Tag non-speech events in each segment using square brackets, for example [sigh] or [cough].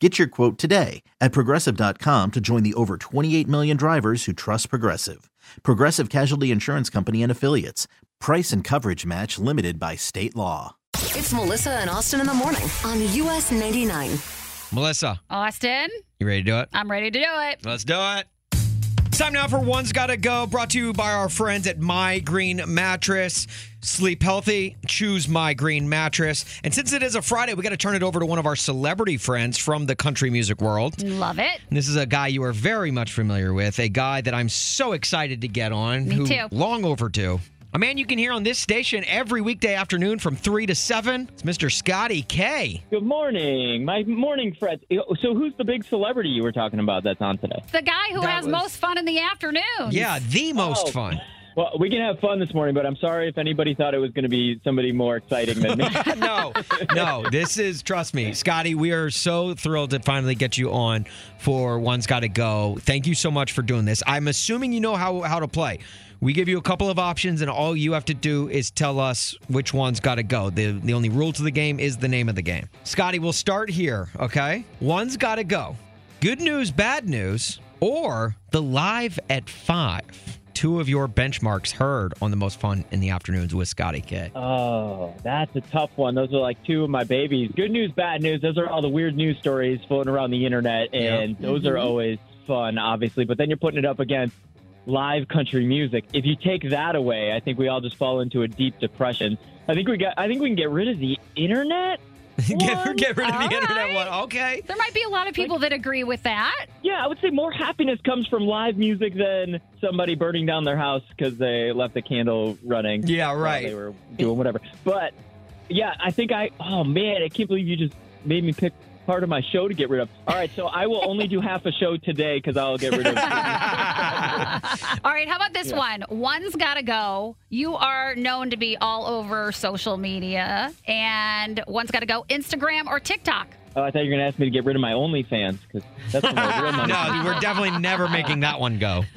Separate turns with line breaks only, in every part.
Get your quote today at progressive.com to join the over 28 million drivers who trust Progressive. Progressive Casualty Insurance Company and Affiliates. Price and coverage match limited by state law.
It's Melissa and Austin in the morning on US 99.
Melissa,
Austin,
you ready to do it?
I'm ready to do it.
Let's do it. It's time now for One's Gotta Go, brought to you by our friends at My Green Mattress. Sleep healthy, choose My Green Mattress. And since it is a Friday, we got to turn it over to one of our celebrity friends from the country music world.
Love it.
And this is a guy you are very much familiar with, a guy that I'm so excited to get on.
Me
who,
too.
Long overdue. A man you can hear on this station every weekday afternoon from 3 to 7. It's Mr. Scotty Kay.
Good morning, my morning friends. So, who's the big celebrity you were talking about that's on today?
The guy who
That
has
was-
most fun in the afternoon.
Yeah, the most
Oh.
fun.
Well, we can have fun this morning, but I'm sorry if anybody thought it was going to be somebody more exciting than me. [laughs]
no, no. This is trust me, Scotty. We are so thrilled to finally get you on for One's Got to Go. Thank you so much for doing this. I'm assuming you know how how to play. We give you a couple of options, and all you have to do is tell us which one's got to go. The the only rule to the game is the name of the game. Scotty, we'll start here. Okay, one's got to go. Good news, bad news, or the live at five. Two of your benchmarks heard on the most fun in the afternoons with Scotty Kay.
oh, that's a tough one. Those are like two of my babies. Good news, bad news. Those are all the weird news stories floating around the internet, and those are mm-hmm. always fun, obviously. But then you're putting it up against live country music. If you take that away, I think we all just fall into a deep depression. I think we got. I think we can get rid of the internet. [laughs]
get, get rid of the
All
internet
right.
one. Okay.
There might be a lot of people that agree with that.
Yeah, I would say more happiness comes from live music than somebody burning down their house because they left the candle running.
Yeah,
while
right.
They were doing whatever. But yeah, I think I. Oh man, I can't believe you just made me pick part of my show to get rid of. All right, so I will only do half a show today because I'll get rid of. [laughs] [laughs]
All right, how about this one? One's got to go. You are known to be all over social media, and one's got to go Instagram or TikTok.
oh, I thought you were going to ask me to get rid of my OnlyFans because that's where my real money. [laughs]
No, we're definitely never making that one go. [laughs]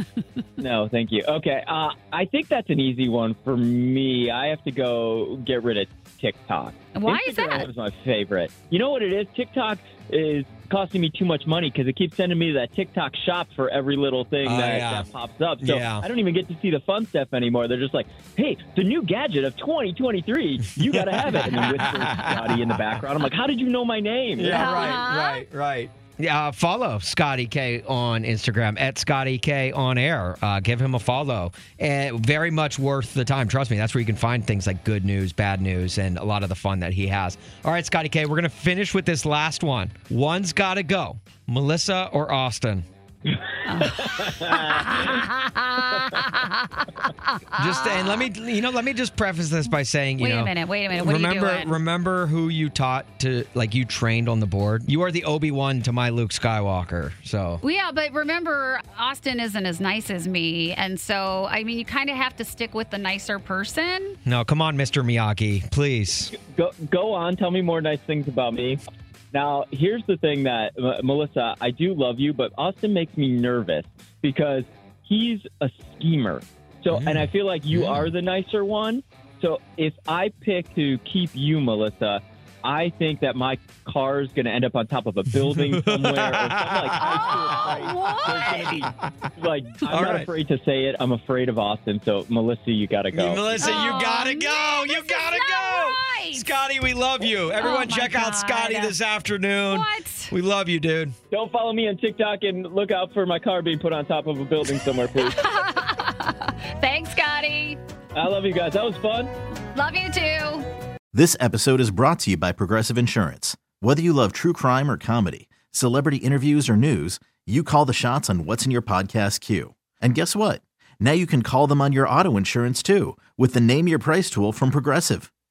No, thank you. Okay, uh, I think that's an easy one for me. I have to go get rid of TikTok.
Why is
Instagram
that?
was my favorite. You know what it is? TikTok is costing me too much money because it keeps sending me that TikTok shop for every little thing
Oh,
that,
yeah.
that pops up. So
Yeah.
I don't even get to see the fun stuff anymore. They're just like, "Hey, the new gadget of 2023, you got to have it." And then whispers [laughs] Scotty in the background. I'm like, "How did you know my name?"
Uh-huh.
right, right. Yeah, uh, follow Scotty Kay on Instagram at Scotty Kay on air. Uh, give him a follow. Very much worth the time. Trust me, that's where you can find things like good news, bad news, and a lot of the fun that he has. All right, Scotty Kay, we're going to finish with this last one. One's got to go Melissa or Austin? [laughs] Just and let me you know let me just preface this by saying you
Wait a minute, wait a minute. What are you
remember
doing?
remember who you taught to like you trained on the board. You are the Obi Wan to my Luke Skywalker. So
Well, yeah, but remember, Austin isn't as nice as me. And so, I mean, you kind of have to stick with the nicer person.
no, come on, Mr. Miyagi, please.
go go on tell me more nice things about me now here's the thing that uh, melissa i do love you but austin makes me nervous because he's a schemer so and i feel like you are the nicer one so if i pick to keep you melissa I think that my car is going to end up on top of a building [laughs] somewhere or something like
Oh,
be, like I'm
All
not
right.
afraid to say it. I'm afraid of Austin. So Melissa, you got to go.
Melissa, you
Oh,
gotta go.
man,
you gotta go.
Right.
Scotty, we love you. Everyone, oh
my
check out Scotty this afternoon.
What?
We love you, dude.
Don't follow me on TikTok and look out for my car being put on top of a building somewhere, please. [laughs]
Thanks, Scotty.
I love you guys. That was fun.
Love you too.
This episode is brought to you by Progressive Insurance. Whether you love true crime or comedy, celebrity interviews or news, you call the shots on what's in your podcast queue. And guess what? Now you can call them on your auto insurance too with the Name Your Price tool from Progressive.